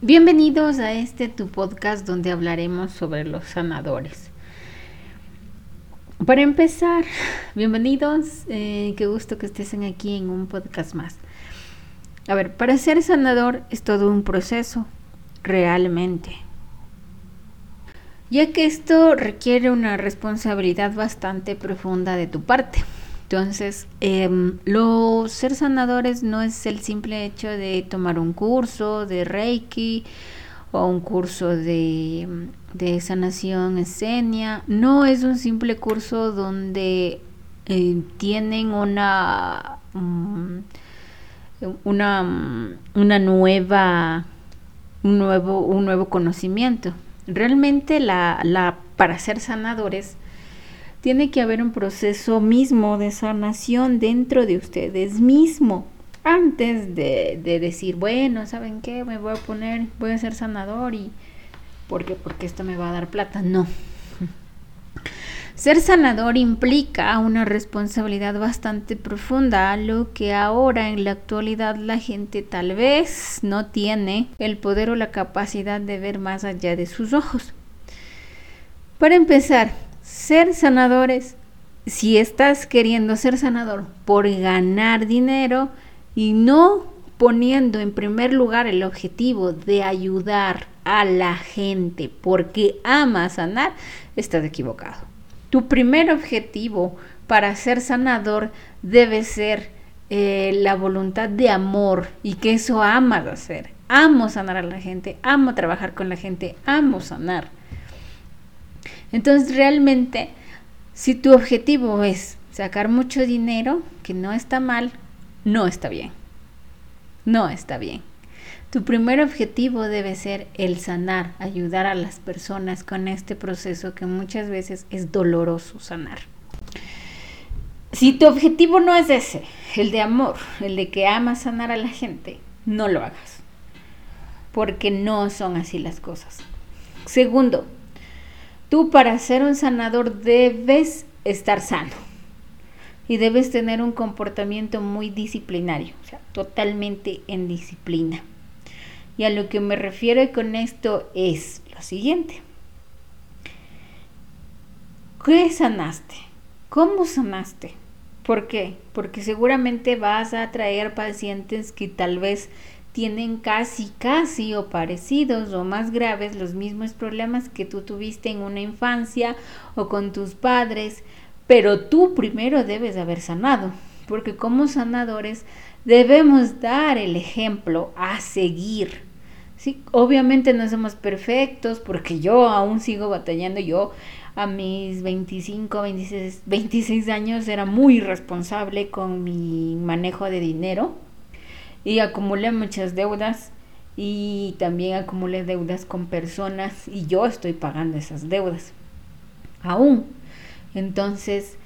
Bienvenidos a este tu podcast donde hablaremos sobre los sanadores. Para empezar, bienvenidos, eh, qué gusto que estés aquí en un podcast más. A ver, para ser sanador es todo un proceso, realmente. Ya que esto requiere una responsabilidad bastante profunda de tu parte. Entonces, em, los ser sanadores no es el simple hecho de tomar un curso de Reiki o un curso de, sanación escenia. No es un simple curso donde eh, tienen una, mm, una, mm, una nueva, un nuevo, un nuevo conocimiento. Realmente la, la, para ser sanadores, tiene que haber un proceso mismo de sanación dentro de ustedes mismo. Antes de, decir, bueno, ¿saben qué? Me voy a poner, voy a ser sanador y... ¿Por qué? Porque esto me va a dar plata. No. Ser sanador implica una responsabilidad bastante profunda, lo que ahora en la actualidad la gente tal vez no tiene el poder o la capacidad de ver más allá de sus ojos. Para empezar, ser sanadores, si estás queriendo ser sanador por ganar dinero y no poniendo en primer lugar el objetivo de ayudar a la gente porque ama sanar, estás equivocado. Tu primer objetivo para ser sanador debe ser eh, la voluntad de amor y que eso amas hacer. Amo sanar a la gente, amo trabajar con la gente, amo sanar. Entonces realmente, si tu objetivo es sacar mucho dinero, que no está mal, no está bien. No está bien. Tu primer objetivo debe ser el sanar, ayudar a las personas con este proceso que muchas veces es doloroso sanar. Si tu objetivo no es ese, el de amor, el de que amas sanar a la gente, no lo hagas. Porque no son así las cosas. Segundo, Tú para ser un sanador debes estar sano y debes tener un comportamiento muy disciplinario, o sea, totalmente en disciplina. Y a lo que me refiero con esto es lo siguiente. ¿Qué sanaste? ¿Cómo sanaste? ¿Por qué? Porque seguramente vas a traer pacientes que tal vez tienen casi, casi o parecidos o más graves los mismos problemas que tú tuviste en una infancia o con tus padres, pero tú primero debes haber sanado, porque como sanadores debemos dar el ejemplo a seguir. Sí, obviamente no somos perfectos porque yo aún sigo batallando. Yo a mis 25, 26, 26 años era muy responsable con mi manejo de dinero y acumulé muchas deudas y también acumulé deudas con personas y yo estoy pagando esas deudas aún. Entonces,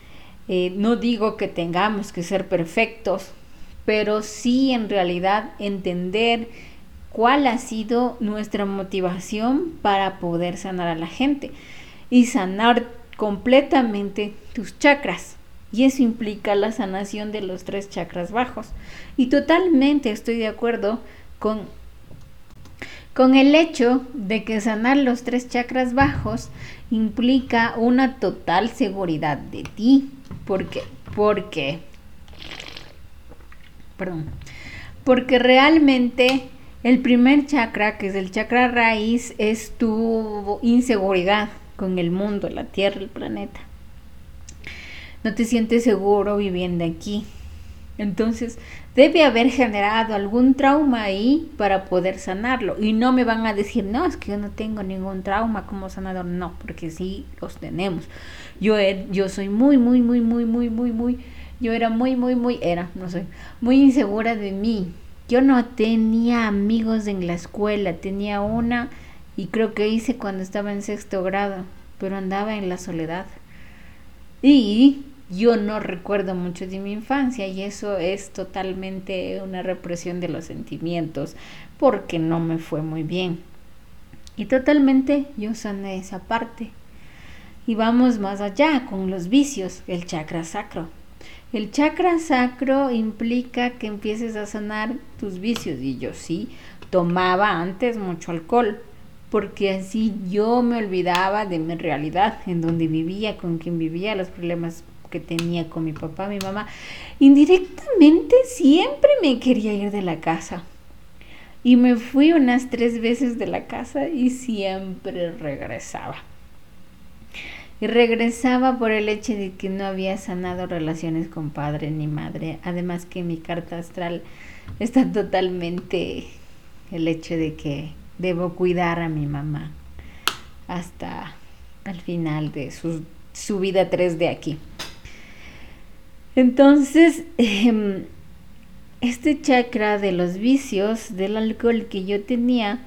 eh, no digo que tengamos que ser perfectos, pero sí en realidad entender cuál ha sido nuestra motivación para poder sanar a la gente y sanar completamente tus chakras y eso implica la sanación de los tres chakras bajos. Y totalmente estoy de acuerdo con, con el hecho de que sanar los tres chakras bajos implica una total seguridad de ti. ¿Por qué? Porque, perdón, porque realmente el primer chakra, que es el chakra raíz, es tu inseguridad con el mundo, la tierra, el planeta no te sientes seguro viviendo aquí. Entonces, debe haber generado algún trauma ahí para poder sanarlo. Y no me van a decir, no, es que yo no tengo ningún trauma como sanador. No, porque sí los tenemos. Yo, yo soy muy, muy, muy, muy, muy, muy, muy, yo era muy, muy, muy, era, no sé, muy insegura de mí. Yo no tenía amigos en la escuela, tenía una y creo que hice cuando estaba en sexto grado, pero andaba en la soledad. Y yo no recuerdo mucho de mi infancia y eso es totalmente una represión de los sentimientos porque no me fue muy bien. Y totalmente yo sané esa parte. Y vamos más allá con los vicios, el chakra sacro. El chakra sacro implica que empieces a sanar tus vicios y yo sí, tomaba antes mucho alcohol, porque así yo me olvidaba de mi realidad, en donde vivía, con quien vivía, los problemas que tenía con mi papá, mi mamá. Indirectamente siempre me quería ir de la casa. Y me fui unas tres veces de la casa y siempre regresaba. Y regresaba por el hecho de que no había sanado relaciones con padre ni madre. Además que mi carta astral está totalmente el hecho de que debo cuidar a mi mamá hasta al final de su, su vida 3 de aquí. Entonces, em, este chakra de los vicios del alcohol que yo tenía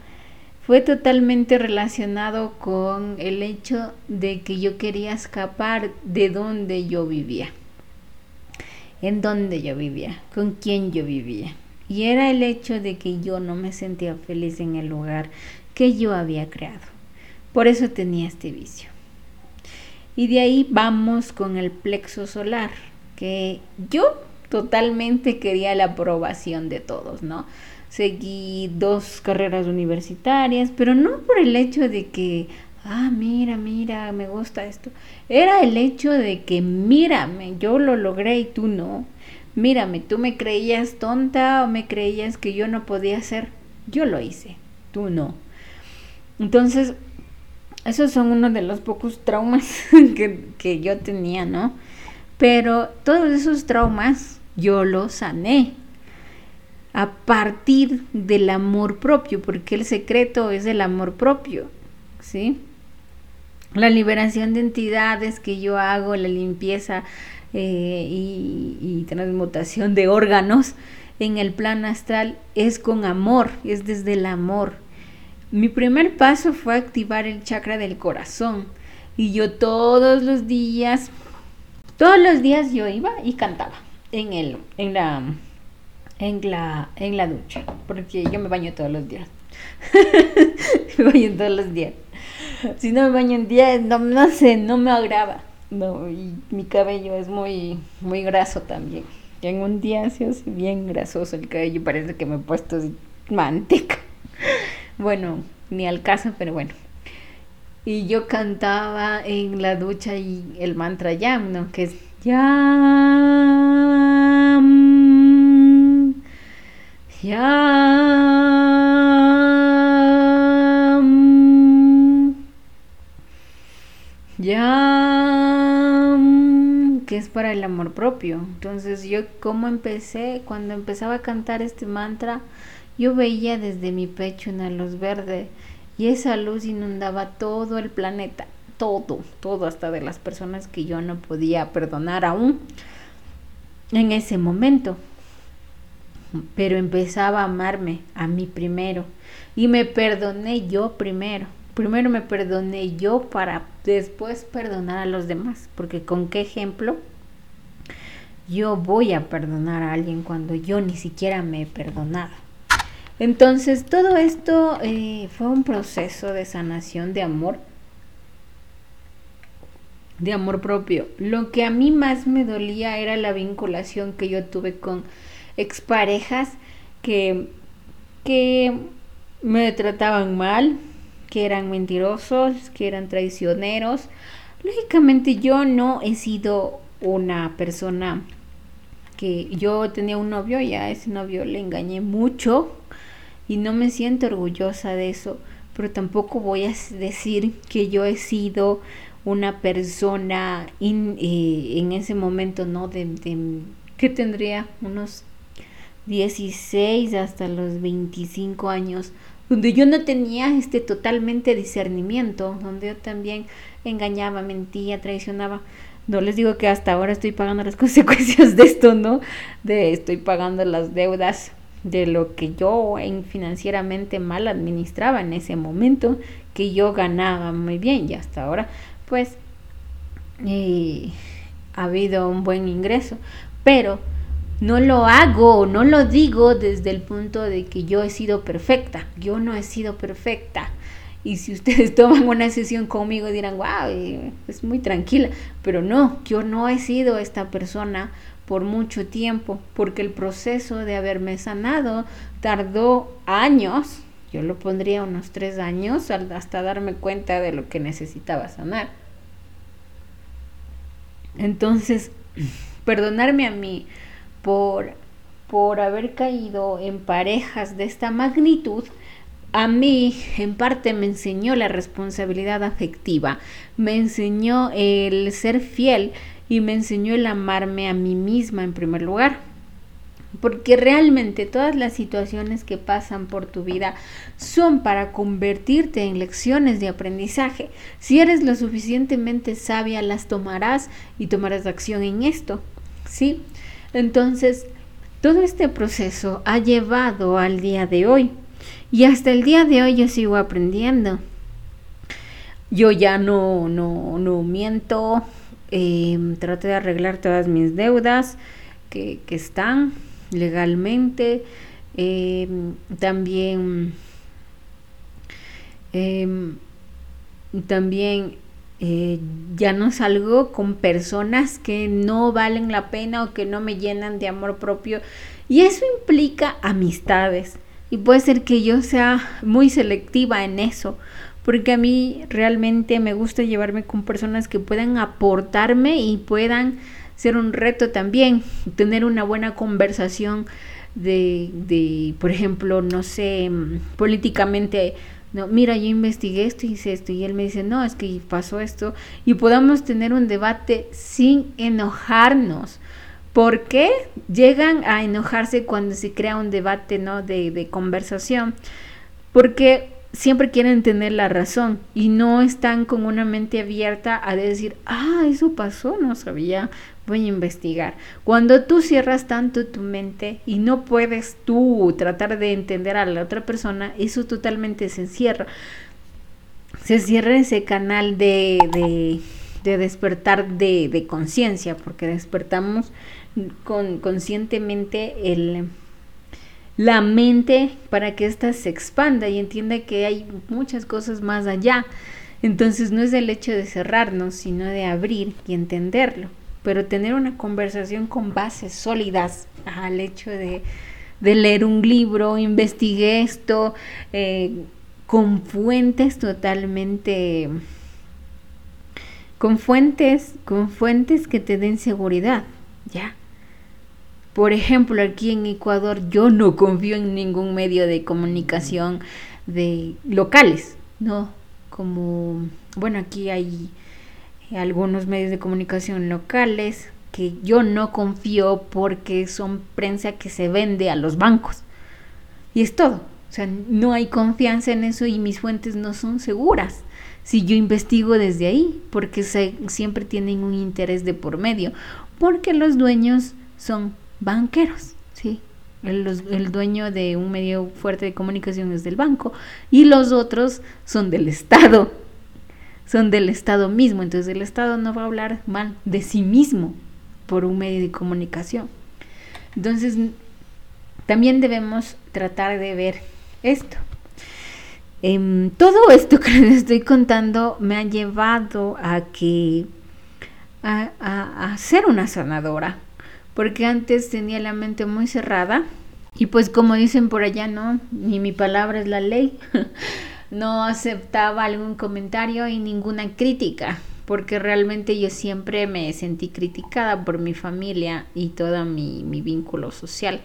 fue totalmente relacionado con el hecho de que yo quería escapar de donde yo vivía, en donde yo vivía, con quién yo vivía. Y era el hecho de que yo no me sentía feliz en el lugar que yo había creado. Por eso tenía este vicio. Y de ahí vamos con el plexo solar, que yo totalmente quería la aprobación de todos, ¿no? Seguí dos carreras universitarias, pero no por el hecho de que, ah, mira, mira, me gusta esto. Era el hecho de que, mírame, yo lo logré y tú no. Mírame, tú me creías tonta o me creías que yo no podía hacer. Yo lo hice, tú no. Entonces, esos son uno de los pocos traumas que, que yo tenía, ¿no? Pero todos esos traumas yo los sané a partir del amor propio, porque el secreto es el amor propio, ¿sí? La liberación de entidades que yo hago, la limpieza eh, y, y transmutación de órganos en el plano astral es con amor, es desde el amor. Mi primer paso fue activar el chakra del corazón y yo todos los días todos los días yo iba y cantaba en el, en la, en la, en la ducha, porque yo me baño todos los días. me baño todos los días. Si no me baño un día, no, no sé, no me agrava. No, y mi cabello es muy, muy graso también. en un día se hace bien grasoso el cabello, parece que me he puesto manteca. Bueno, ni al caso, pero bueno y yo cantaba en la ducha y el mantra Yam, ¿no? Que es Yam, Yam, Yam, que es para el amor propio. Entonces yo cómo empecé, cuando empezaba a cantar este mantra, yo veía desde mi pecho una luz verde y esa luz inundaba todo el planeta, todo, todo, hasta de las personas que yo no podía perdonar aún en ese momento. Pero empezaba a amarme a mí primero y me perdoné yo primero. Primero me perdoné yo para después perdonar a los demás, porque con qué ejemplo yo voy a perdonar a alguien cuando yo ni siquiera me he perdonado. Entonces, todo esto eh, fue un proceso de sanación de amor, de amor propio. Lo que a mí más me dolía era la vinculación que yo tuve con exparejas que, que me trataban mal, que eran mentirosos, que eran traicioneros. Lógicamente yo no he sido una persona que yo tenía un novio y a ese novio le engañé mucho y no me siento orgullosa de eso, pero tampoco voy a decir que yo he sido una persona eh, en ese momento, ¿no? De, que tendría unos 16 hasta los 25 años, donde yo no tenía este totalmente discernimiento, donde yo también engañaba, mentía, traicionaba. No les digo que hasta ahora estoy pagando las consecuencias de esto, ¿no? De estoy pagando las deudas de lo que yo en financieramente mal administraba en ese momento, que yo ganaba muy bien y hasta ahora pues eh, ha habido un buen ingreso, pero no lo hago, no lo digo desde el punto de que yo he sido perfecta, yo no he sido perfecta. Y si ustedes toman una sesión conmigo dirán, wow, eh, es muy tranquila, pero no, yo no he sido esta persona por mucho tiempo, porque el proceso de haberme sanado tardó años, yo lo pondría unos tres años hasta darme cuenta de lo que necesitaba sanar. Entonces, perdonarme a mí por, por haber caído en parejas de esta magnitud, a mí en parte me enseñó la responsabilidad afectiva, me enseñó el ser fiel y me enseñó el amarme a mí misma en primer lugar. Porque realmente todas las situaciones que pasan por tu vida son para convertirte en lecciones de aprendizaje. Si eres lo suficientemente sabia, las tomarás y tomarás acción en esto. ¿Sí? Entonces, todo este proceso ha llevado al día de hoy. Y hasta el día de hoy yo sigo aprendiendo. Yo ya no, no, no miento, eh, traté de arreglar todas mis deudas que, están legalmente. Em, también em, también eh, ya no salgo con personas que no valen la pena o que no me llenan de amor propio. Y eso implica amistades. Y puede ser que yo sea muy selectiva en eso porque a mí realmente me gusta llevarme con personas que puedan aportarme y puedan ser un reto también, tener una buena conversación de, de por ejemplo, no sé, políticamente, no, mira, yo investigué esto y hice esto, y él me dice, no, es que pasó esto, y podamos tener un debate sin enojarnos. ¿Por qué llegan a enojarse cuando se crea un debate ¿no? de, de conversación? Porque siempre quieren tener la razón y no están con una mente abierta a decir, ah, eso pasó, no sabía, voy a investigar. Cuando tú cierras tanto tu mente y no puedes tú tratar de entender a la otra persona, eso totalmente se cierra. Se cierra ese canal de, de, de despertar de, de conciencia, porque despertamos con, conscientemente el la mente para que ésta se expanda y entienda que hay muchas cosas más allá. Entonces no es el hecho de cerrarnos, sino de abrir y entenderlo. Pero tener una conversación con bases sólidas al hecho de, leer un libro, investigué esto, eh, con fuentes totalmente, con fuentes, con fuentes que te den seguridad, ¿ya? Por ejemplo, aquí en Ecuador yo no confío en ningún medio de comunicación de locales, ¿no? Como, bueno, aquí hay algunos medios de comunicación locales que yo no confío porque son prensa que se vende a los bancos. Y es todo. O sea, no hay confianza en eso y mis fuentes no son seguras. Si yo investigo desde ahí, porque siempre tienen un interés de por medio, porque los dueños son banqueros, ¿sí? El, el, dueño de un medio fuerte de comunicación es del banco y los otros son del Estado, son del Estado mismo. Entonces el Estado no va a hablar mal de sí mismo por un medio de comunicación. Entonces también debemos tratar de ver esto. Em, todo esto que les estoy contando me ha llevado a que a, a ser una sanadora, porque antes tenía la mente muy cerrada y pues como dicen por allá, no, ni mi palabra es la ley, no aceptaba algún comentario y ninguna crítica, porque realmente yo siempre me sentí criticada por mi familia y todo mi, mi vínculo social.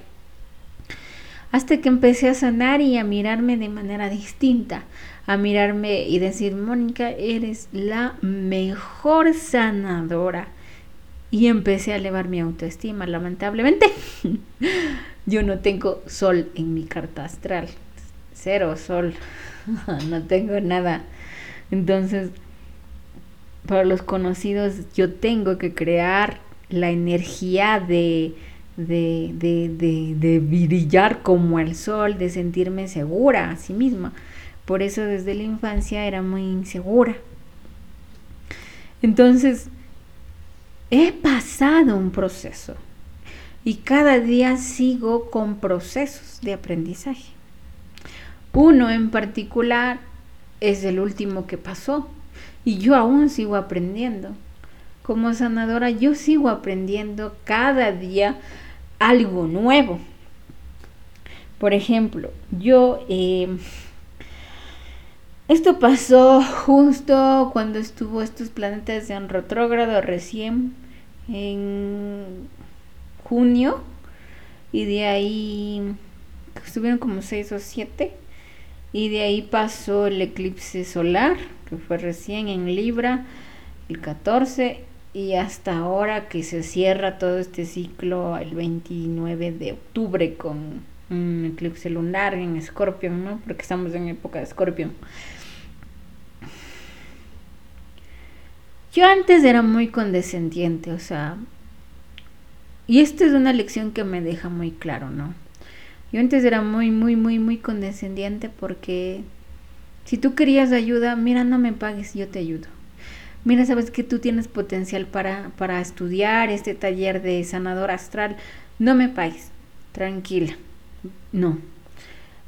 Hasta que empecé a sanar y a mirarme de manera distinta, a mirarme y decir, Mónica, eres la mejor sanadora y empecé a elevar mi autoestima, lamentablemente. Yo no tengo sol en mi carta astral, cero sol, no tengo nada. Entonces, para los conocidos, yo tengo que crear la energía de, de, de, de, brillar como el sol, de sentirme segura a sí misma. Por eso desde la infancia era muy insegura. Entonces, he pasado un proceso y cada día sigo con procesos de aprendizaje. Uno en particular es el último que pasó y yo aún sigo aprendiendo. como sanadora yo sigo aprendiendo cada día algo nuevo. Por ejemplo, yo... Eh, esto pasó justo cuando estuvo estos planetas en retrógrado recién en junio y de ahí estuvieron como seis o siete y de ahí pasó el eclipse solar que fue recién en Libra el 14 y hasta ahora que se cierra todo este ciclo el 29 de octubre con un eclipse lunar en Escorpio, ¿no? Porque estamos en época de Escorpio. Yo antes era muy condescendiente, o sea, y esta es una lección que me deja muy claro, ¿no? Yo antes era muy, muy, muy, muy condescendiente porque si tú querías ayuda, mira, no me pagues, yo te ayudo. Mira, sabes que tú tienes potencial para, para estudiar este taller de sanador astral, no me pagues, tranquila, no.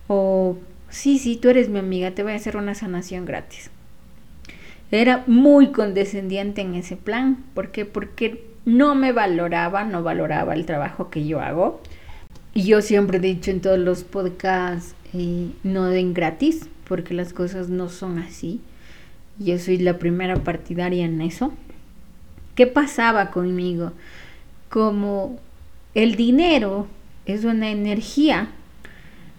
O sí, sí, tú eres mi amiga, te voy a hacer una sanación gratis. Era muy condescendiente en ese plan. ¿Por qué? Porque no me valoraba, no valoraba el trabajo que yo hago. Y yo siempre he dicho en todos los podcasts, eh, no den gratis, porque las cosas no son así. Yo soy la primera partidaria en eso. ¿Qué pasaba conmigo? Como el dinero es una energía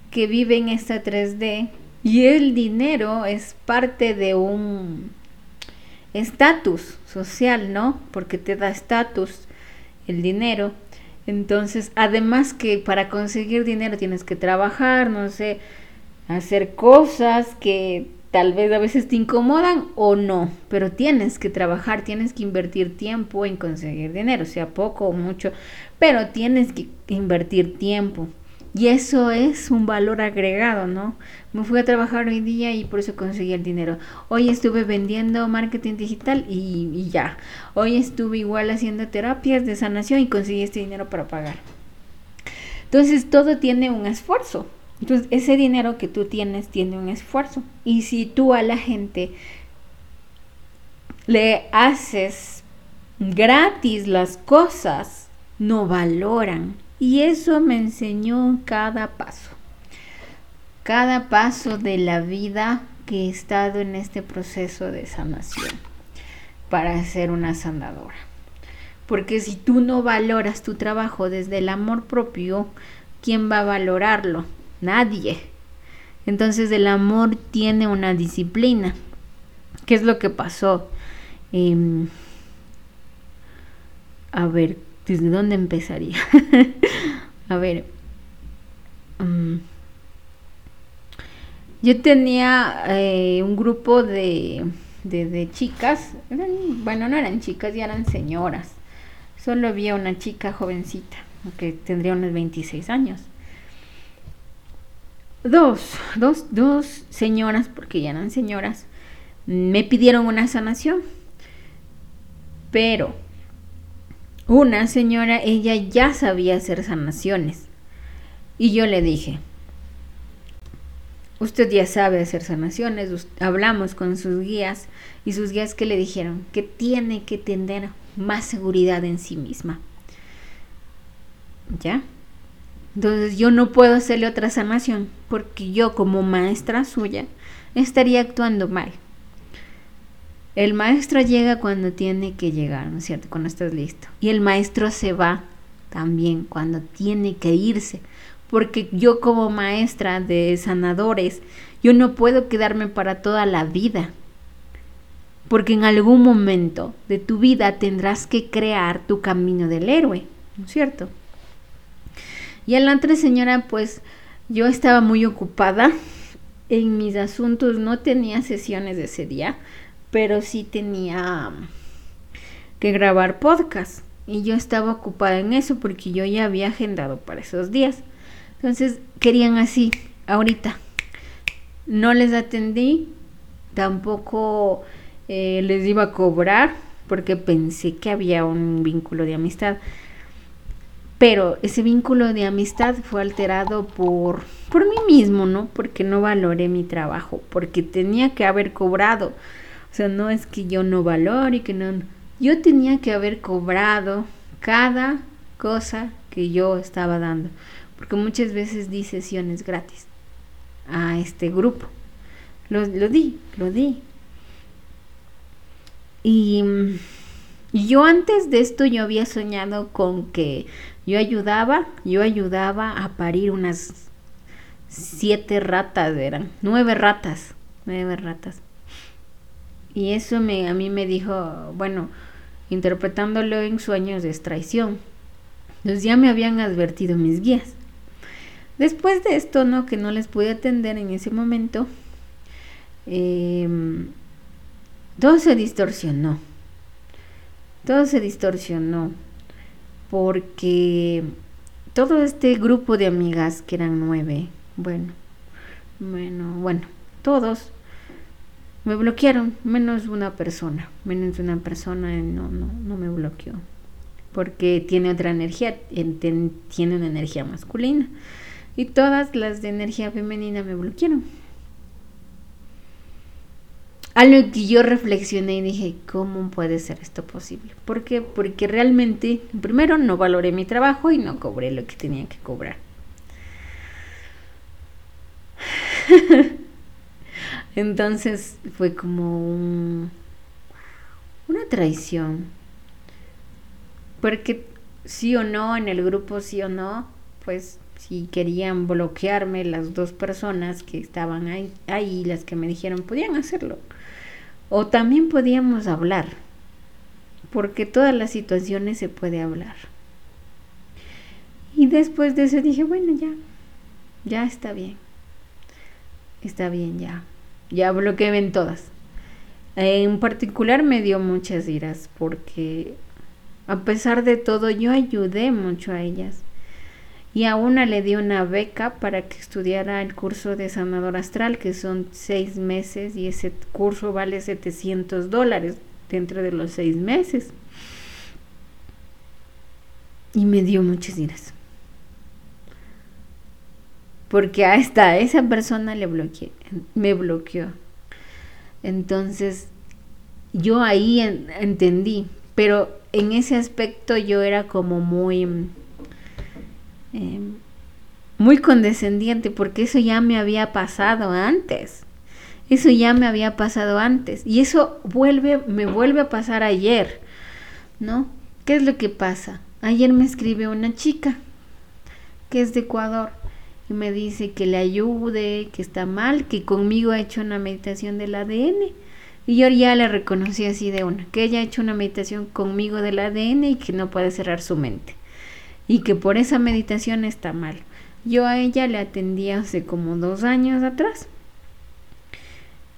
que vive en esta 3D y el dinero es parte de un estatus social, ¿no? Porque te da estatus el dinero. Entonces, además que para conseguir dinero tienes que trabajar, no sé, hacer cosas que tal vez a veces te incomodan o no, pero tienes que trabajar, tienes que invertir tiempo en conseguir dinero, sea poco o mucho, pero tienes que invertir tiempo. Y eso es un valor agregado, ¿no? Me fui a trabajar hoy día y por eso conseguí el dinero. Hoy estuve vendiendo marketing digital y, ya. Hoy estuve igual haciendo terapias de sanación y conseguí este dinero para pagar. Entonces todo tiene un esfuerzo. Entonces ese dinero que tú tienes tiene un esfuerzo. Y si tú a la gente le haces gratis las cosas, no valoran y eso me enseñó cada paso, cada paso de la vida que he estado en este proceso de sanación para ser una sanadora. Porque si tú no valoras tu trabajo desde el amor propio, ¿quién va a valorarlo? Nadie. Entonces el amor tiene una disciplina. ¿Qué es lo que pasó? Em, a ver, ¿desde dónde empezaría? A ver. Mm, yo tenía eh, un grupo de, de, chicas. bueno, no eran chicas, ya eran señoras. Solo había una chica jovencita, que tendría unos 26 años. Dos, dos, dos señoras, porque ya eran señoras, me pidieron una sanación. Pero una señora, ella ya sabía hacer sanaciones. Y yo le dije, usted ya sabe hacer sanaciones, hablamos con sus guías y sus guías que le dijeron que tiene que tener más seguridad en sí misma. ¿Ya? Entonces yo no puedo hacerle otra sanación porque yo como maestra suya estaría actuando mal. El maestro llega cuando tiene que llegar, ¿no es cierto? Cuando estás listo. Y el maestro se va también cuando tiene que irse. Porque yo como maestra de sanadores, yo no puedo quedarme para toda la vida. Porque en algún momento de tu vida tendrás que crear tu camino del héroe, ¿no es cierto? Y en la otra señora, pues yo estaba muy ocupada en mis asuntos, no tenía sesiones ese día pero sí tenía que grabar podcast y yo estaba ocupada en eso porque yo ya había agendado para esos días. Entonces querían así, ahorita. No les atendí, tampoco eh, les iba a cobrar porque pensé que había un vínculo de amistad. Pero ese vínculo de amistad fue alterado por, por mí mismo, ¿no? Porque no valoré mi trabajo, porque tenía que haber cobrado o sea, no es que yo no valore y que no... yo tenía que haber cobrado cada cosa que yo estaba dando, porque muchas veces di sesiones gratis a este grupo. Lo, lo di, lo di. Y, y yo antes de esto yo había soñado con que yo ayudaba, yo ayudaba a parir unas siete ratas, eran nueve ratas, nueve ratas. Y eso me, a mí me dijo, bueno, interpretándolo en sueños de traición. Entonces ya me habían advertido mis guías. Después de esto, ¿no? Que no les pude atender en ese momento, em, todo se distorsionó. Todo se distorsionó porque todo este grupo de amigas, que eran nueve, bueno, bueno, bueno, todos me bloquearon, menos una persona, menos una persona no, no, no me bloqueó, porque tiene otra energía, tiene una energía masculina, y todas las de energía femenina me bloquearon. A lo que yo reflexioné y dije, ¿cómo puede ser esto posible? Porque realmente, primero, no valoré mi trabajo y no cobré lo que tenía que cobrar. Entonces fue como una traición. Porque sí o no, en el grupo sí o no, pues si querían bloquearme las dos personas que estaban ahí, ahí, las que me dijeron, podían hacerlo. O también podíamos hablar, porque todas las situaciones se puede hablar. Y después de eso dije, bueno, ya, ya está bien. Está bien, ya. Ya bloqueé en todas. En particular me dio muchas iras porque a pesar de todo yo ayudé mucho a ellas. Y a una le di una beca para que estudiara el curso de sanador astral, que son seis meses y ese curso vale 700 dólares dentro de los seis meses. Y me dio muchas iras porque hasta esa persona le bloqueé, me bloqueó. Entonces, yo ahí entendí, pero en ese aspecto yo era como muy, em, muy condescendiente, porque eso ya me había pasado antes. Eso ya me había pasado antes. Y eso vuelve, me vuelve a pasar ayer, ¿no? ¿Qué es lo que pasa? Ayer me escribe una chica que es de Ecuador y me dice que le ayude, que está mal, que conmigo ha hecho una meditación del ADN. Y yo ya le reconocí así de una, que ella ha hecho una meditación conmigo del ADN y que no puede cerrar su mente. Y que por esa meditación está mal. Yo a ella le atendí hace como dos años atrás.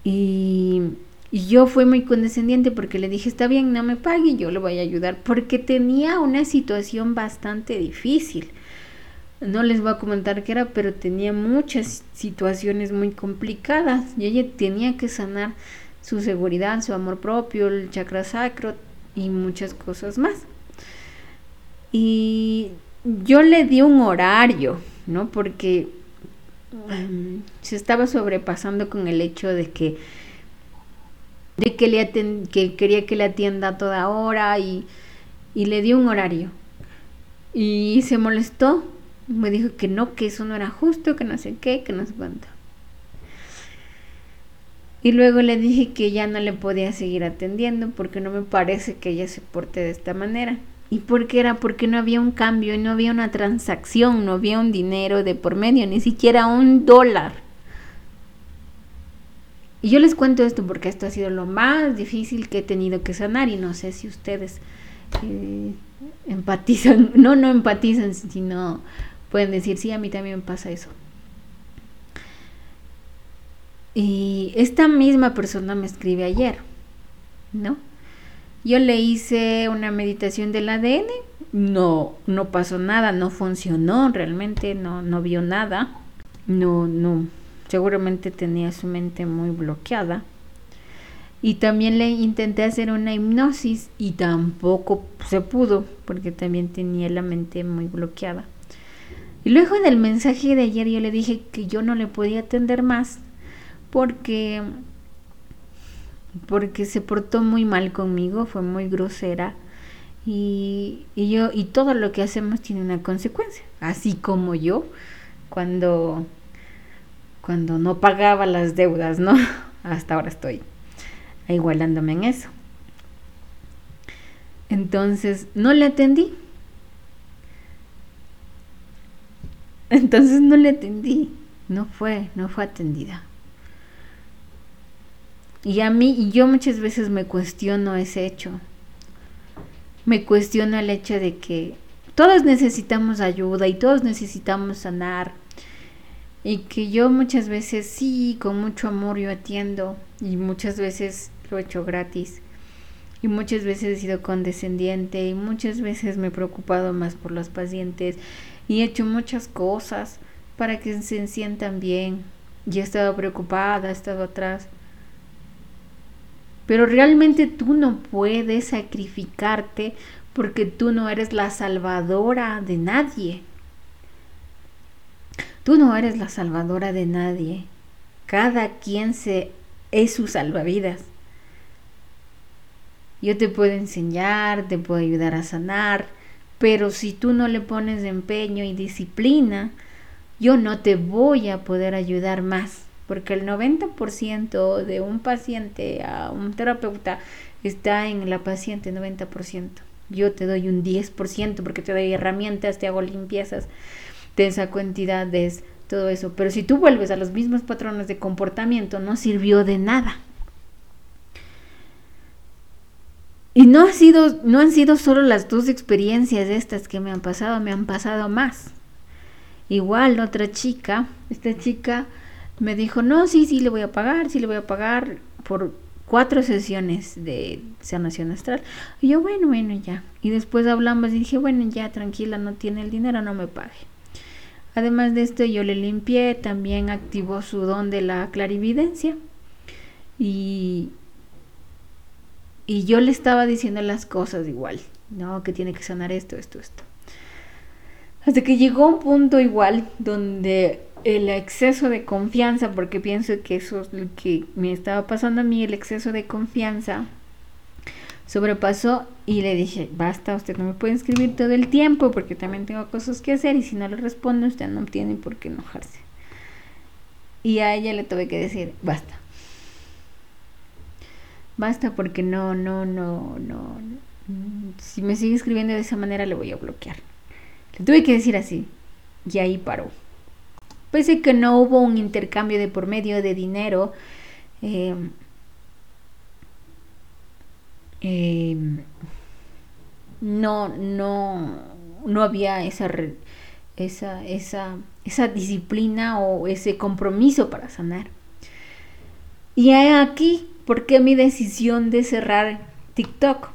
Y, y yo fui muy condescendiente porque le dije, está bien, no me pague, yo le voy a ayudar. Porque tenía una situación bastante difícil no les voy a comentar qué era, pero tenía muchas situaciones muy complicadas y ella tenía que sanar su seguridad, su amor propio, el chakra sacro y muchas cosas más. Y yo le di un horario, ¿no? Porque um, se estaba sobrepasando con el hecho de que de que le que quería que le atienda toda hora y, y le di un horario. Y se molestó me dijo que no, que eso no era justo, que no sé qué, que no sé cuánto. Y luego le dije que ya no le podía seguir atendiendo porque no me parece que ella se porte de esta manera. ¿Y por qué era? Porque no había un cambio y no había una transacción, no había un dinero de por medio, ni siquiera un dólar. Y yo les cuento esto porque esto ha sido lo más difícil que he tenido que sanar y no sé si ustedes eh, empatizan, no, no empatizan, sino pueden decir, sí, a mí también pasa eso. Y esta misma persona me escribe ayer, ¿no? Yo le hice una meditación del ADN, no, no pasó nada, no funcionó realmente, no, no vio nada, no, no, seguramente tenía su mente muy bloqueada. Y también le intenté hacer una hipnosis y tampoco se pudo porque también tenía la mente muy bloqueada. Y luego del mensaje de ayer yo le dije que yo no le podía atender más porque porque se portó muy mal conmigo, fue muy grosera y, y, yo y todo lo que hacemos tiene una consecuencia, así como yo cuando cuando no pagaba las deudas, ¿no? Hasta ahora estoy igualándome en eso. Entonces no le atendí. Entonces no le atendí. No fue, no fue atendida. Y a mí, y yo muchas veces me cuestiono ese hecho. Me cuestiono el hecho de que todos necesitamos ayuda y todos necesitamos sanar. Y que yo muchas veces sí, con mucho amor yo atiendo y muchas veces lo he hecho gratis. Y muchas veces he sido condescendiente y muchas veces me he preocupado más por los pacientes y he hecho muchas cosas para que se sientan bien. Y he estado preocupada, he estado atrás. Pero realmente tú no puedes sacrificarte porque tú no eres la salvadora de nadie. Tú no eres la salvadora de nadie. Cada quien se es su salvavidas. Yo te puedo enseñar, te puedo ayudar a sanar, pero si tú no le pones empeño y disciplina, yo no te voy a poder ayudar más, porque el 90% de un paciente a un terapeuta está en la paciente 90%. Yo te doy un 10% porque te doy herramientas, te hago limpiezas, te saco entidades, todo eso. Pero si tú vuelves a los mismos patrones de comportamiento, no sirvió de nada. Y no, ha sido, no han sido solo las dos experiencias estas que me han pasado, me han pasado más. Igual otra chica, esta chica me dijo, no, sí, sí, le voy a pagar, sí, le voy a pagar por cuatro sesiones de sanación astral. Y yo, bueno, bueno, ya. Y después hablamos y dije, bueno, ya, tranquila, no tiene el dinero, no me pague. Además de esto, yo le limpié, también activó su don de la clarividencia. Y, y yo le estaba diciendo las cosas igual, ¿no? Que tiene que sanar esto, esto, esto. Hasta que llegó un punto igual donde el exceso de confianza, porque pienso que eso es lo que me estaba pasando a mí, el exceso de confianza sobrepasó y le dije, basta, usted no me puede escribir todo el tiempo porque también tengo cosas que hacer y si no le respondo usted no tiene por qué enojarse. Y a ella le tuve que decir, basta. Basta porque no, no, no, no. Si me sigue escribiendo de esa manera le voy a bloquear. Le tuve que decir así. Y ahí paró. Pese que no hubo un intercambio de por medio de dinero, eh, no, no, no había esa, esa, esa, esa disciplina o ese compromiso para sanar. Y aquí, ¿por qué mi decisión de cerrar TikTok?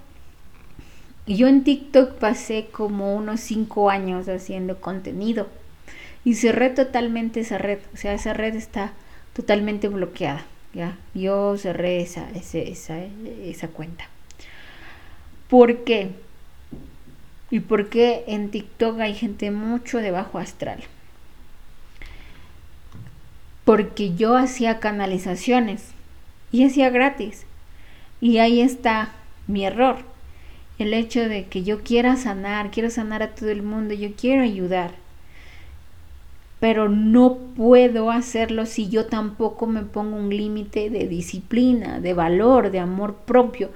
Yo en TikTok pasé como unos cinco años haciendo contenido y cerré totalmente esa red. O sea, esa red está totalmente bloqueada. ¿ya? Yo cerré esa, esa, esa cuenta. ¿Por qué? ¿Y por qué en TikTok hay gente mucho de bajo astral? Porque yo hacía canalizaciones y hacía gratis. Y ahí está mi error el hecho de que yo quiera sanar, quiero sanar a todo el mundo, yo quiero ayudar, pero no puedo hacerlo si yo tampoco me pongo un límite de disciplina, de valor, de amor propio,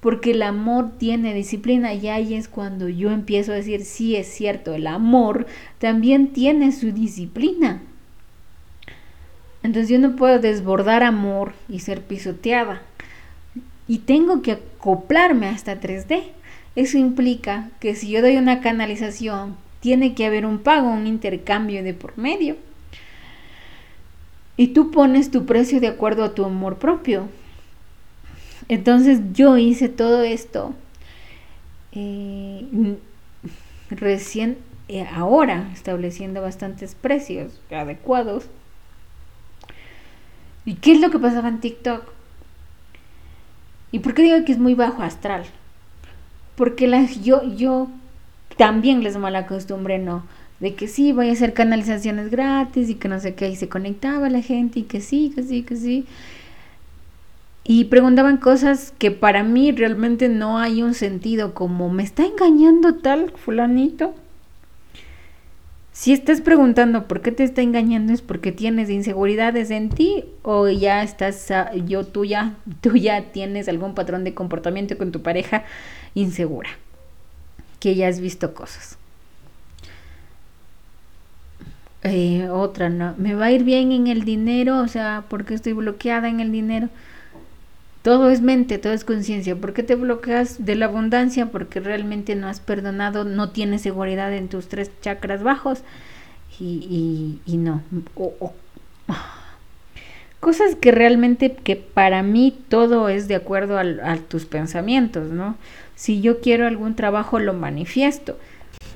porque el amor tiene disciplina y ahí es cuando yo empiezo a decir, sí es cierto, el amor también tiene su disciplina. Entonces yo no puedo desbordar amor y ser pisoteada. Y tengo que acoplarme hasta 3D. Eso implica que si yo doy una canalización, tiene que haber un pago, un intercambio de por medio. Y tú pones tu precio de acuerdo a tu amor propio. Entonces yo hice todo esto eh, recién eh, ahora, estableciendo bastantes precios adecuados. ¿Y qué es lo que pasaba en TikTok? ¿Y por qué digo que es muy bajo astral? porque las, yo, yo también les mala costumbre, ¿no? De que sí, voy a hacer canalizaciones gratis y que no sé qué, y se conectaba la gente y que sí, que sí, que sí. y preguntaban cosas que para mí realmente no hay un sentido, como me está engañando tal fulanito. Si estás preguntando por qué te está engañando es porque tienes inseguridades en ti o ya estás ah, yo tú ya tú ya tienes algún patrón de comportamiento con tu pareja insegura, que ya has visto cosas. Eh, otra, no, me va a ir bien en el dinero, o sea, porque estoy bloqueada en el dinero. Todo es mente, todo es conciencia. ¿Por qué te bloqueas de la abundancia? Porque realmente no has perdonado, no tienes seguridad en tus tres chakras bajos. Y, y, no. Cosas que realmente, que para mí todo es de acuerdo a tus pensamientos, ¿no? Si yo quiero algún trabajo, lo manifiesto.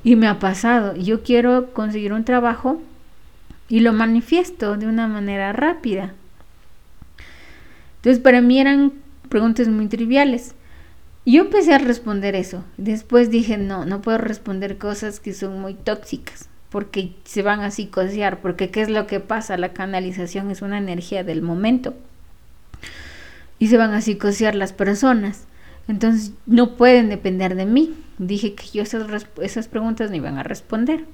Y me ha pasado. Yo quiero conseguir un trabajo y lo manifiesto de una manera rápida. Entonces para mí eran preguntas muy triviales. Yo empecé a responder eso. Después dije, no, no puedo responder cosas que son muy tóxicas, porque se van a psicosear, porque ¿qué es lo que pasa? La canalización es una energía del momento. Y se van a psicosear las personas. Entonces no pueden depender de mí. Dije que yo esas, esas preguntas no iban a responder.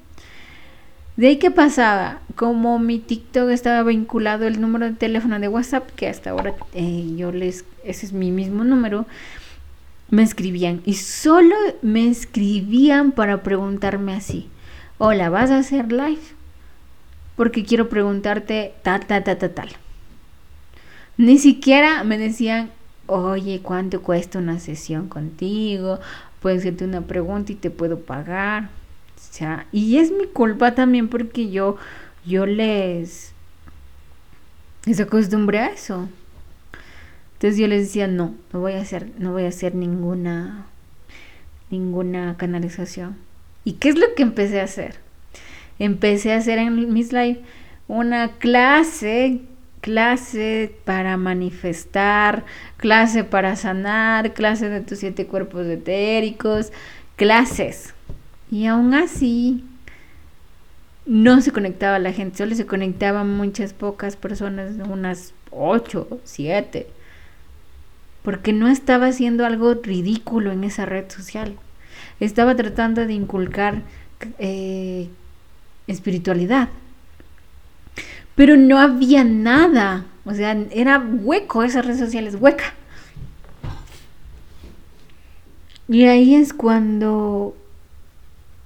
De ahí que pasaba, como mi TikTok estaba vinculado el número de teléfono de WhatsApp, que hasta ahora eh, yo les, ese es mi mismo número, me escribían y solo me escribían para preguntarme así, hola, ¿vas a hacer live? Porque quiero preguntarte tal, tal, tal, tal, tal. Ni siquiera me decían, oye, ¿cuánto cuesta una sesión contigo? Puedes hacerte una pregunta y te puedo pagar y es mi culpa también porque yo, yo les, les acostumbré a eso. Entonces yo les decía, no, no voy a hacer, no voy a hacer ninguna, ninguna canalización. ¿Y qué es lo que empecé a hacer? Empecé a hacer en mis live una clase, clase para manifestar, clase para sanar, clase de tus siete cuerpos etéricos, clases. Y aún así, no se conectaba la gente, solo se conectaban muchas pocas personas, unas ocho, siete, porque no estaba haciendo algo ridículo en esa red social. Estaba tratando de inculcar eh, espiritualidad. Pero no había nada. O sea, era hueco, esa red social es hueca. Y ahí es cuando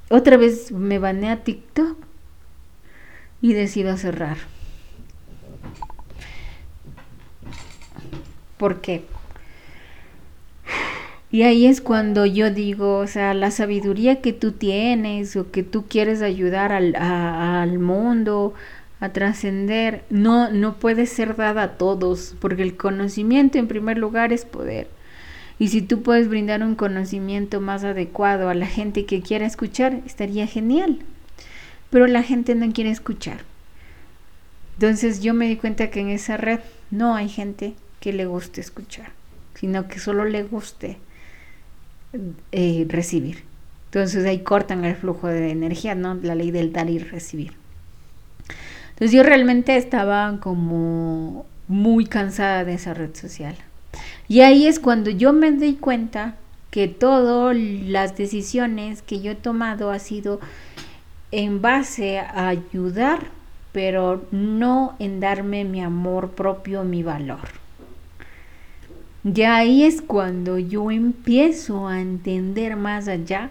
otra vez me baneé a TikTok y decido cerrar. ¿Por qué? Y ahí es cuando yo digo, o sea, la sabiduría que tú tienes o que tú quieres ayudar al, al mundo a trascender, no, no puede ser dada a todos, porque el conocimiento en primer lugar es poder. Y si tú puedes brindar un conocimiento más adecuado a la gente que quiera escuchar, estaría genial. Pero la gente no quiere escuchar. Entonces yo me di cuenta que en esa red no hay gente que le guste escuchar, sino que solo le guste eh, recibir. Entonces ahí cortan el flujo de energía, ¿no? La ley del dar y recibir. Entonces yo realmente estaba como muy cansada de esa red social. Y ahí es cuando yo me doy cuenta que todas las decisiones que yo he tomado ha sido en base a ayudar, pero no en darme mi amor propio, mi valor. Y ahí es cuando yo empiezo a entender más allá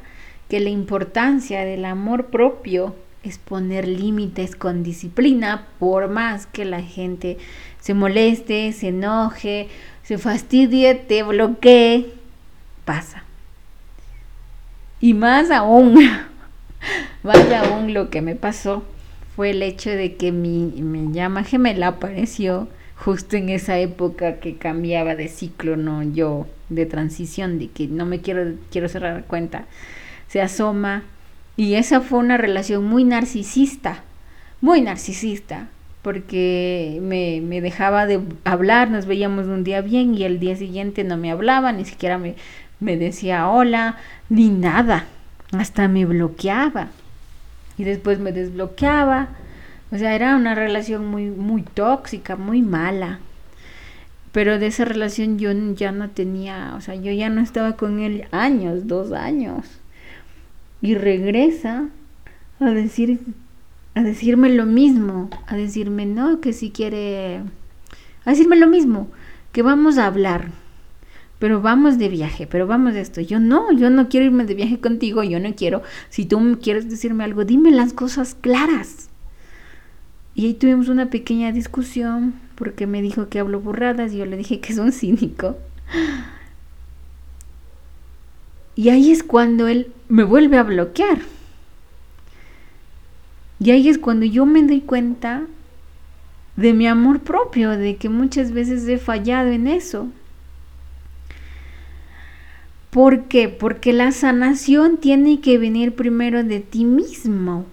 que la importancia del amor propio es poner límites con disciplina, por más que la gente se moleste, se enoje se fastidie, te bloquee, pasa. Y más aún, vaya aún lo que me pasó fue el hecho de que mi, llama gemela apareció justo en esa época que cambiaba de ciclo, no yo de transición, de que no me quiero, quiero cerrar cuenta, se asoma y esa fue una relación muy narcisista, muy narcisista, porque me, me, dejaba de hablar, nos veíamos un día bien y el día siguiente no me hablaba, ni siquiera me, me decía hola, ni nada, hasta me bloqueaba y después me desbloqueaba, o sea, era una relación muy, muy tóxica, muy mala. pero de esa relación yo ya no tenía, o sea, yo ya no estaba con él años, dos años. Y regresa a decir, a decirme lo mismo, a decirme no, que si quiere, a decirme lo mismo, que vamos a hablar, pero vamos de viaje, pero vamos de esto. Yo no, yo no quiero irme de viaje contigo, yo no quiero. Si tú quieres decirme algo, dime las cosas claras. Y ahí tuvimos una pequeña discusión porque me dijo que hablo burradas y yo le dije que es un cínico. Y ahí es cuando él me vuelve a bloquear. Y ahí es cuando yo me doy cuenta de mi amor propio, de que muchas veces he fallado en eso. ¿Por qué? Porque la sanación tiene que venir primero de ti mismo.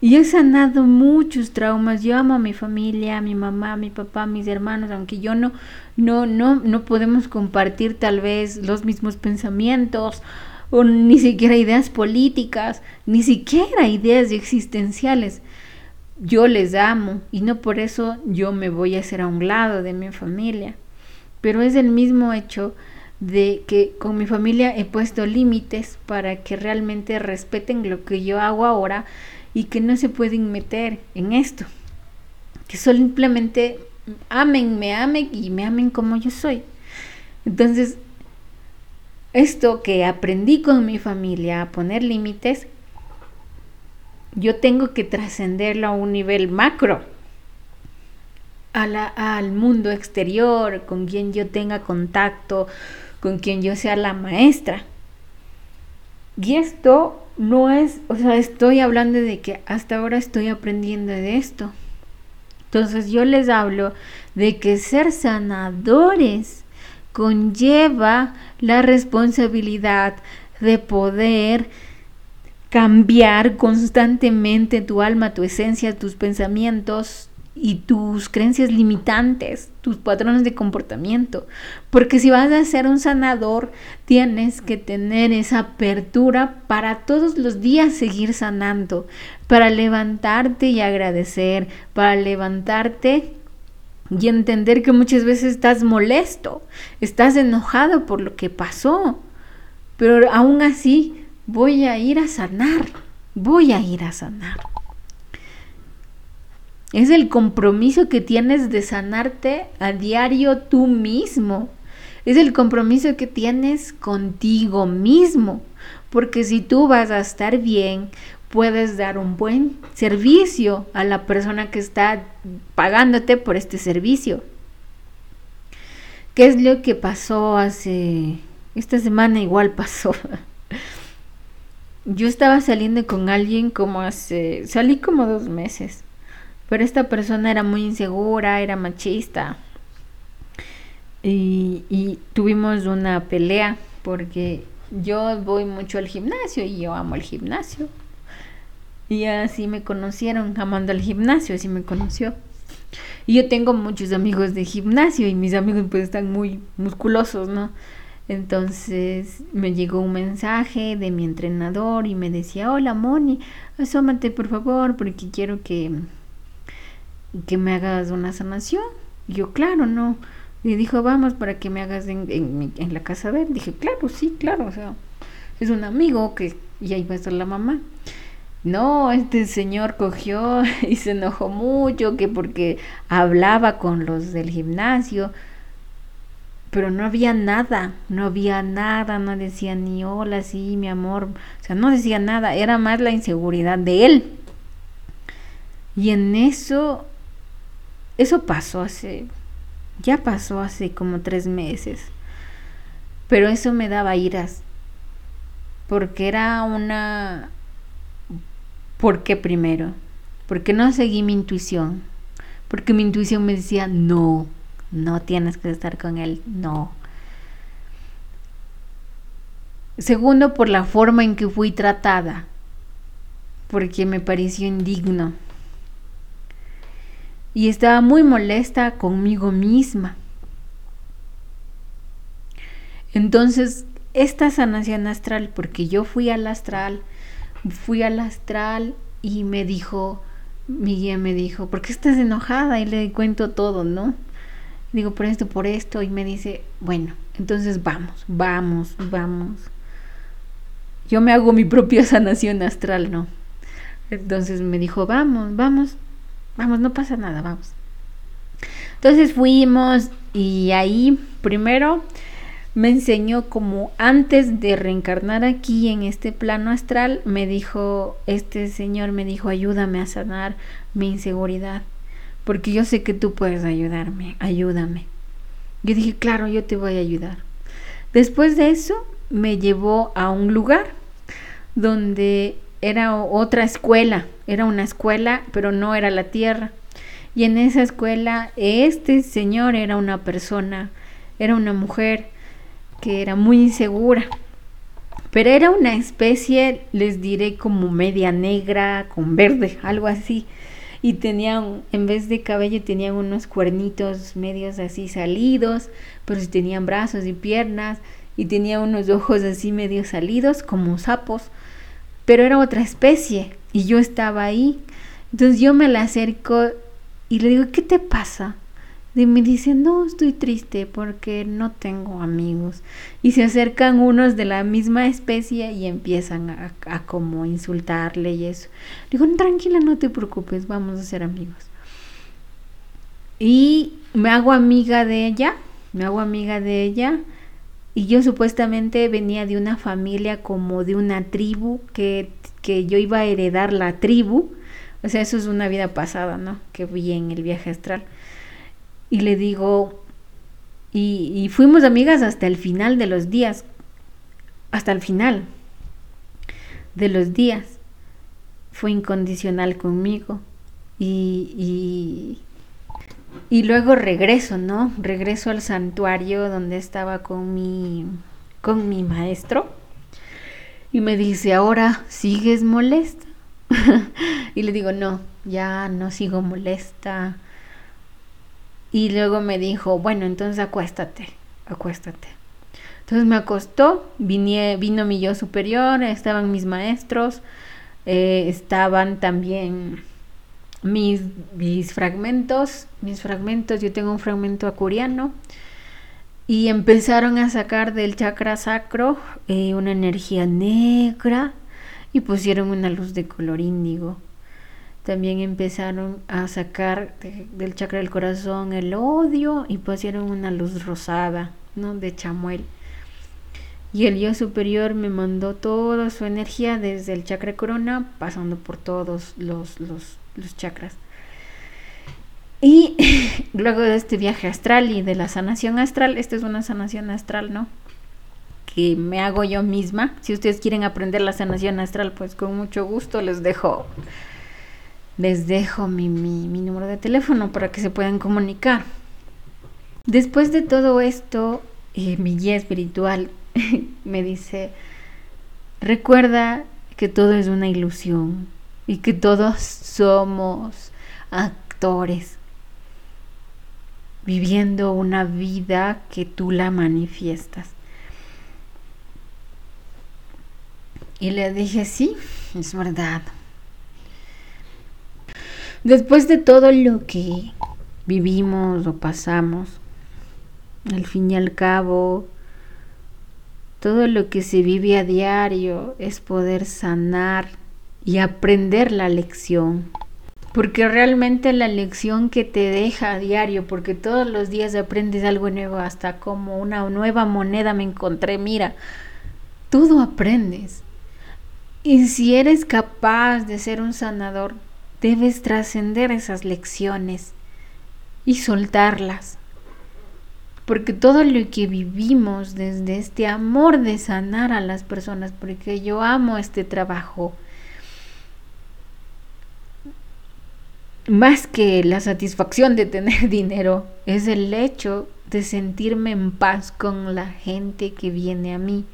Y he sanado muchos traumas. Yo amo a mi familia, a mi mamá, a mi papá, a mis hermanos, aunque yo no, no, no, no podemos compartir tal vez los mismos pensamientos o ni siquiera ideas políticas, ni siquiera ideas existenciales. Yo les amo y no por eso yo me voy a hacer a un lado de mi familia. Pero es el mismo hecho de que con mi familia he puesto límites para que realmente respeten lo que yo hago ahora y que no se pueden meter en esto. Que simplemente amen, me amen y me amen como yo soy. Entonces, esto que aprendí con mi familia a poner límites, yo tengo que trascenderlo a un nivel macro, a al mundo exterior, con quien yo tenga contacto, con quien yo sea la maestra. Y esto no es, o sea, estoy hablando de que hasta ahora estoy aprendiendo de esto. Entonces yo les hablo de que ser sanadores conlleva la responsabilidad de poder cambiar constantemente tu alma, tu esencia, tus pensamientos y tus creencias limitantes, tus patrones de comportamiento. Porque si vas a ser un sanador, tienes que tener esa apertura para todos los días seguir sanando, para levantarte y agradecer, para levantarte y entender que muchas veces estás molesto, estás enojado por lo que pasó, pero aún así voy a ir a sanar, voy a ir a sanar. Es el compromiso que tienes de sanarte a diario tú mismo. Es el compromiso que tienes contigo mismo. Porque si tú vas a estar bien, puedes dar un buen servicio a la persona que está pagándote por este servicio. ¿Qué es lo que pasó hace... Esta semana igual pasó. Yo estaba saliendo con alguien como hace... Salí como dos meses. Pero esta persona era muy insegura, era machista. Y, tuvimos una pelea porque yo voy mucho al gimnasio y yo amo el gimnasio. Y así me conocieron, amando al gimnasio, así me conoció. Y yo tengo muchos amigos de gimnasio y mis amigos pues están muy musculosos, ¿no? Entonces me llegó un mensaje de mi entrenador y me decía, hola Moni, asómate por favor porque quiero que, que me hagas una sanación. Y yo, claro, no. Y dijo, vamos para que me hagas en, en, en la casa de él. Dije, claro, sí, claro, o sea, es un amigo que, y ahí va a estar la mamá. No, este señor cogió y se enojó mucho que porque hablaba con los del gimnasio, pero no había nada, no había nada, no decía ni hola, sí, mi amor, o sea, no decía nada, era más la inseguridad de él. Y en eso, eso pasó hace, ya pasó hace como tres meses, pero eso me daba iras, porque era una ¿Por qué primero? Porque no seguí mi intuición. Porque mi intuición me decía, no, no tienes que estar con él, no. Segundo, por la forma en que fui tratada, porque me pareció indigno. Y estaba muy molesta conmigo misma. Entonces, esta sanación astral, porque yo fui al astral, fui al astral y me dijo, mi guía me dijo, ¿por qué estás enojada? Y le cuento todo, ¿no? Digo, por esto, por esto. Y me dice, bueno, entonces vamos, vamos, vamos. Yo me hago mi propia sanación astral, ¿no? Entonces me dijo, vamos, vamos, vamos, no pasa nada, vamos. Entonces fuimos y ahí primero me enseñó como antes de reencarnar aquí en este plano astral, me dijo, este señor me dijo, ayúdame a sanar mi inseguridad, porque yo sé que tú puedes ayudarme, ayúdame. Yo dije, claro, yo te voy a ayudar. Después de eso, me llevó a un lugar donde era otra escuela, era una escuela, pero no era la tierra. Y en esa escuela, este señor era una persona, era una mujer, que era muy insegura. Pero era una especie, les diré, como media negra con verde, algo así. Y tenían, en vez de cabello, tenían unos cuernitos medios así salidos, pero sí tenían brazos y piernas. Y tenía unos ojos así medio salidos, como sapos. Pero era otra especie. Y yo estaba ahí. Entonces yo me la acerco y le digo, ¿qué te pasa? Y me dicen, no, estoy triste porque no tengo amigos. Y se acercan unos de la misma especie y empiezan a, como insultarle y eso. Digo, tranquila, no te preocupes, vamos a ser amigos. Y me hago amiga de ella, me hago amiga de ella. Y yo supuestamente venía de una familia como de una tribu, que, que yo iba a heredar la tribu. O sea, eso es una vida pasada, ¿no? Que vi en el viaje astral y le digo, y, fuimos amigas hasta el final de los días, hasta el final de los días. Fue incondicional conmigo y, y, y luego regreso, ¿no? Regreso al santuario donde estaba con mi, con mi maestro y me dice, ahora sigues molesta. y le digo, no, ya no sigo molesta y luego me dijo, bueno, entonces acuéstate, acuéstate. Entonces me acostó, vino mi yo superior, estaban mis maestros, eh, estaban también mis, mis fragmentos, mis fragmentos, yo tengo un fragmento acuriano, y empezaron a sacar del chakra sacro eh, una energía negra y pusieron una luz de color índigo también empezaron a sacar del chakra del corazón el odio y pusieron una luz rosada, ¿no? De chamuel. Y el yo superior me mandó toda su energía desde el chakra corona, pasando por todos los, los, los chakras. Y luego de este viaje astral y de la sanación astral, esta es una sanación astral, ¿no? Que me hago yo misma. Si ustedes quieren aprender la sanación astral, pues con mucho gusto les dejo les dejo mi, número de teléfono para que se puedan comunicar. Después de todo esto, eh, mi guía espiritual me dice, recuerda que todo es una ilusión y que todos somos actores viviendo una vida que tú la manifiestas. Y le dije, sí, es verdad. Después de todo lo que vivimos o pasamos, al fin y al cabo, todo lo que se vive a diario es poder sanar y aprender la lección. Porque realmente la lección que te deja a diario, porque todos los días aprendes algo nuevo, hasta como una nueva moneda me encontré, mira, todo aprendes. Y si eres capaz de ser un sanador, debes trascender esas lecciones y soltarlas. Porque todo lo que vivimos desde este amor de sanar a las personas, porque yo amo este trabajo, más que la satisfacción de tener dinero, es el hecho de sentirme en paz con la gente que viene a mí.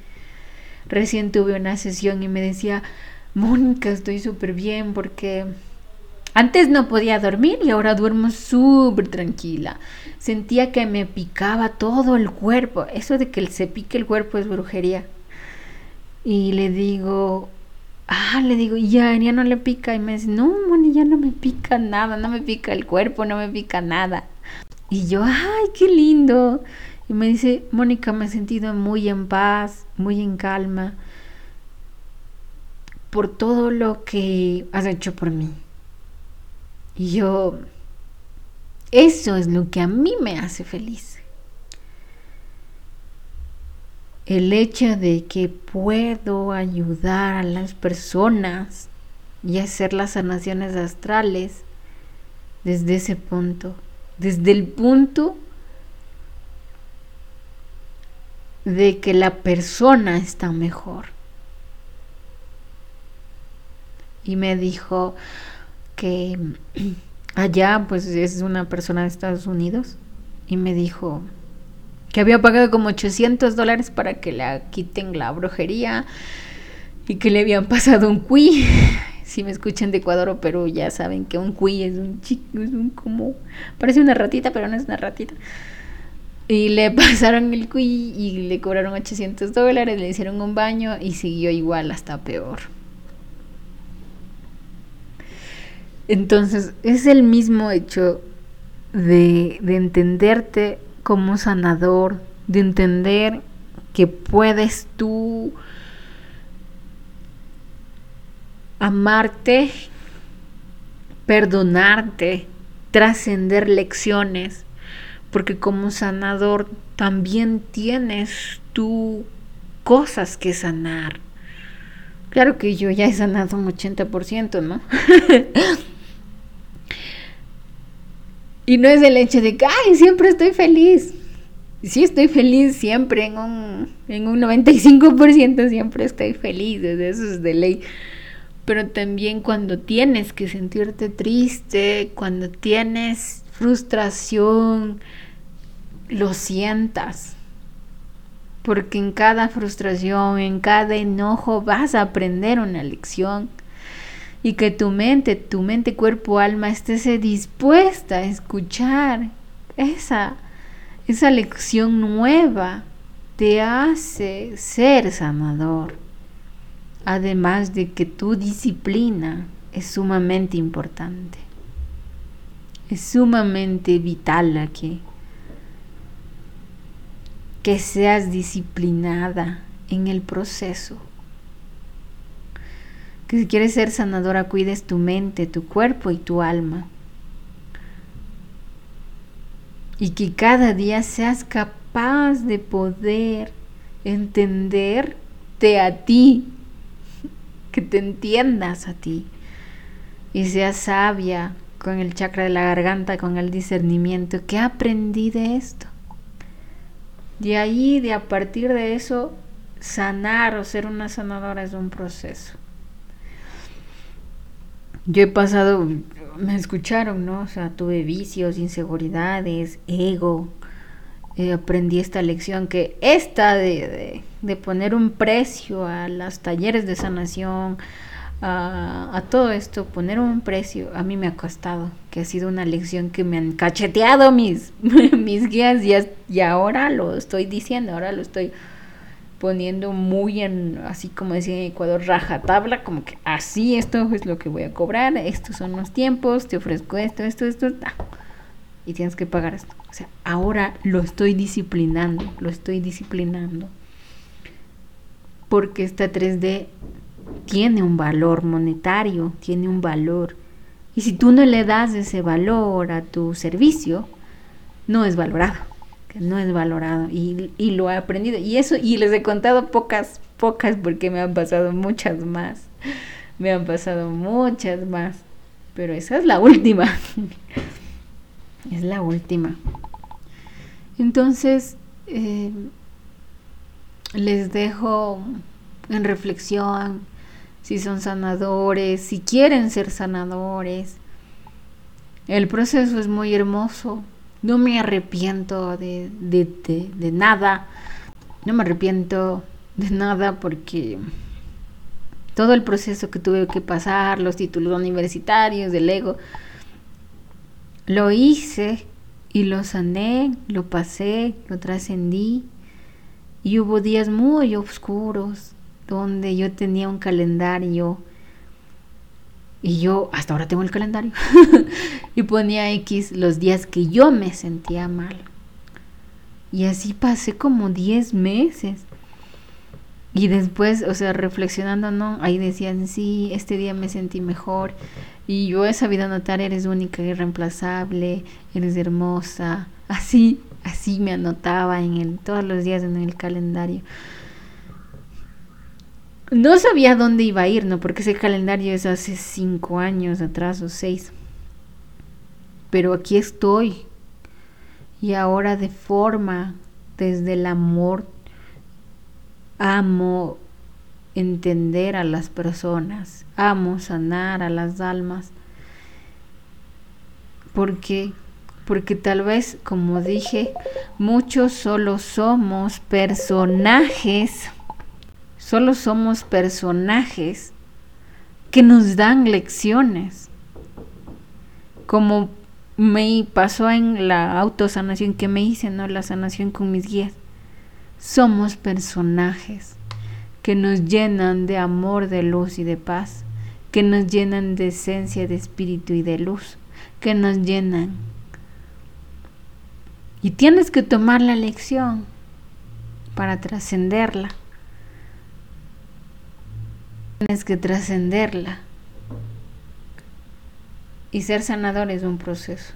Recién tuve una sesión y me decía, Mónica, estoy súper bien porque antes no podía dormir y ahora duermo súper tranquila. Sentía que me picaba todo el cuerpo. Eso de que se pique el cuerpo es brujería. Y le digo, Ah, le digo, ya, ya no le pica. Y me dice, no, Moni, ya no me pica nada, no me pica el cuerpo, no me pica nada. Y yo, ay, qué lindo. Y me dice, Mónica, me he sentido muy en paz, muy en calma por todo lo que has hecho por mí. Y yo, eso es lo que a mí me hace feliz. El hecho de que puedo ayudar a las personas y hacer las sanaciones astrales desde ese punto, desde el punto de que la persona está mejor. Y me dijo que allá pues es una persona de Estados Unidos y me dijo que había pagado como 800 dólares para que le quiten la brujería y que le habían pasado un cuy. Si me escuchan de Ecuador o Perú ya saben que un cuy es un chico, es un como, parece una ratita pero no es una ratita. Y le pasaron el cuy y le cobraron 800 dólares, le hicieron un baño y siguió igual hasta peor. Entonces, es el mismo hecho de, de entenderte como sanador, de entender que puedes tú amarte, perdonarte, trascender lecciones, porque como sanador también tienes tú cosas que sanar. Claro que yo ya he sanado un 80%, ¿no? Y no es el hecho de que, ay, siempre estoy feliz. Sí estoy feliz siempre, en un, en un 95% siempre estoy feliz, eso es de ley. Pero también cuando tienes que sentirte triste, cuando tienes frustración, lo sientas. Porque en cada frustración, en cada enojo vas a aprender una lección y que tu mente, tu mente, cuerpo, alma esté dispuesta a escuchar esa, esa lección nueva, te hace ser sanador. Además de que tu disciplina es sumamente importante. Es sumamente vital aquí. Que seas disciplinada en el proceso que si quieres ser sanadora, cuides tu mente, tu cuerpo y tu alma. Y que cada día seas capaz de poder entenderte a ti, que te entiendas a ti y seas sabia con el chakra de la garganta, con el discernimiento. ¿Qué aprendí de esto? De ahí, de a partir de eso, sanar o ser una sanadora es un proceso yo he pasado, me escucharon, ¿no? O sea, tuve vicios, inseguridades, ego. Eh, aprendí esta lección que esta de, de, poner un precio a los talleres de sanación, a, a, todo esto, poner un precio, a mí me ha costado, que ha sido una lección que me han cacheteado mis, mis guías y, y ahora lo estoy diciendo, ahora lo estoy poniendo muy en, así como decía en Ecuador, raja tabla, como que así esto es lo que voy a cobrar, estos son los tiempos, te ofrezco esto, esto, esto, y tienes que pagar esto. O sea, ahora lo estoy disciplinando, lo estoy disciplinando. Porque esta 3D tiene un valor monetario, tiene un valor. Y si tú no le das ese valor a tu servicio, no es valorado que no es valorado y, y, lo he aprendido. Y eso, y les he contado pocas, pocas porque me han pasado muchas más. Me han pasado muchas más. Pero esa es la última. es la última. Entonces, eh, les dejo en reflexión si son sanadores, si quieren ser sanadores. El proceso es muy hermoso, no me arrepiento de, de, nada. No me arrepiento de nada porque todo el proceso que tuve que pasar, los títulos universitarios, del ego, lo hice y lo sané, lo pasé, lo trascendí. Y hubo días muy oscuros, donde yo tenía un calendario y yo hasta ahora tengo el calendario y ponía X los días que yo me sentía mal. Y así pasé como 10 meses. Y después, o sea, reflexionando, ¿no? Ahí decían, sí, este día me sentí mejor. Y yo he sabido notar, eres única, irreemplazable, eres hermosa. Así, así me anotaba en el, todos los días en el calendario. No sabía dónde iba a ir, ¿no? Porque ese calendario es hace cinco años atrás o seis. Pero aquí estoy. Y ahora de forma, desde el amor, amo entender a las personas, amo sanar a las almas. Porque porque tal vez, como dije, muchos solo somos personajes Solo somos personajes que nos dan lecciones. Como me pasó en la autosanación que me hice, ¿no? La sanación con mis guías. Somos personajes que nos llenan de amor, de luz y de paz, que nos llenan de esencia, de espíritu y de luz, que nos llenan. Y tienes que tomar la lección para trascenderla. Tienes que trascenderla. Y ser sanador es un proceso.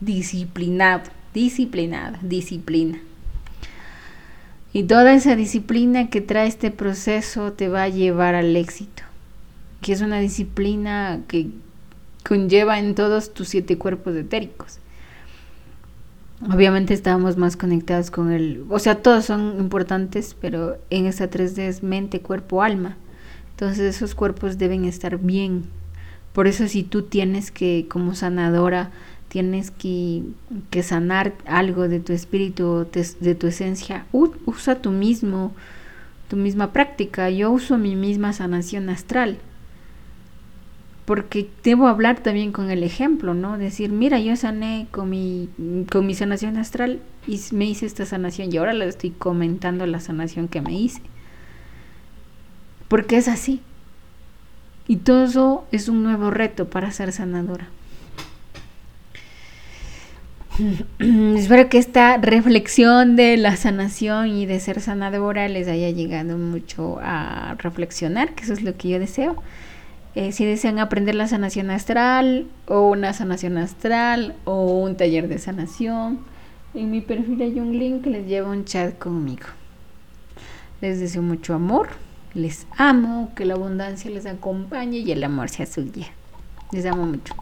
Disciplinado, disciplinada, disciplina. Y toda esa disciplina que trae este proceso te va a llevar al éxito. Que es una disciplina que conlleva en todos tus siete cuerpos etéricos obviamente estábamos más conectados con el, o sea, todos son importantes, pero en esta 3D es mente, cuerpo, alma. Entonces esos cuerpos deben estar bien. Por eso si tú tienes que, como sanadora, tienes que, que sanar algo de tu espíritu, de, tu esencia, usa tu mismo, tu misma práctica. Yo uso mi misma sanación astral porque debo hablar también con el ejemplo, ¿no? Decir, mira, yo sané con mi, con mi sanación astral y me hice esta sanación y ahora le estoy comentando la sanación que me hice. Porque es así. Y todo eso es un nuevo reto para ser sanadora. Espero que esta reflexión de la sanación y de ser sanadora les haya llegado mucho a reflexionar, que eso es lo que yo deseo. Eh, si desean aprender la sanación astral o una sanación astral o un taller de sanación, en mi perfil hay un link que les lleva un chat conmigo. Les deseo mucho amor, les amo, que la abundancia les acompañe y el amor sea su. Les amo mucho.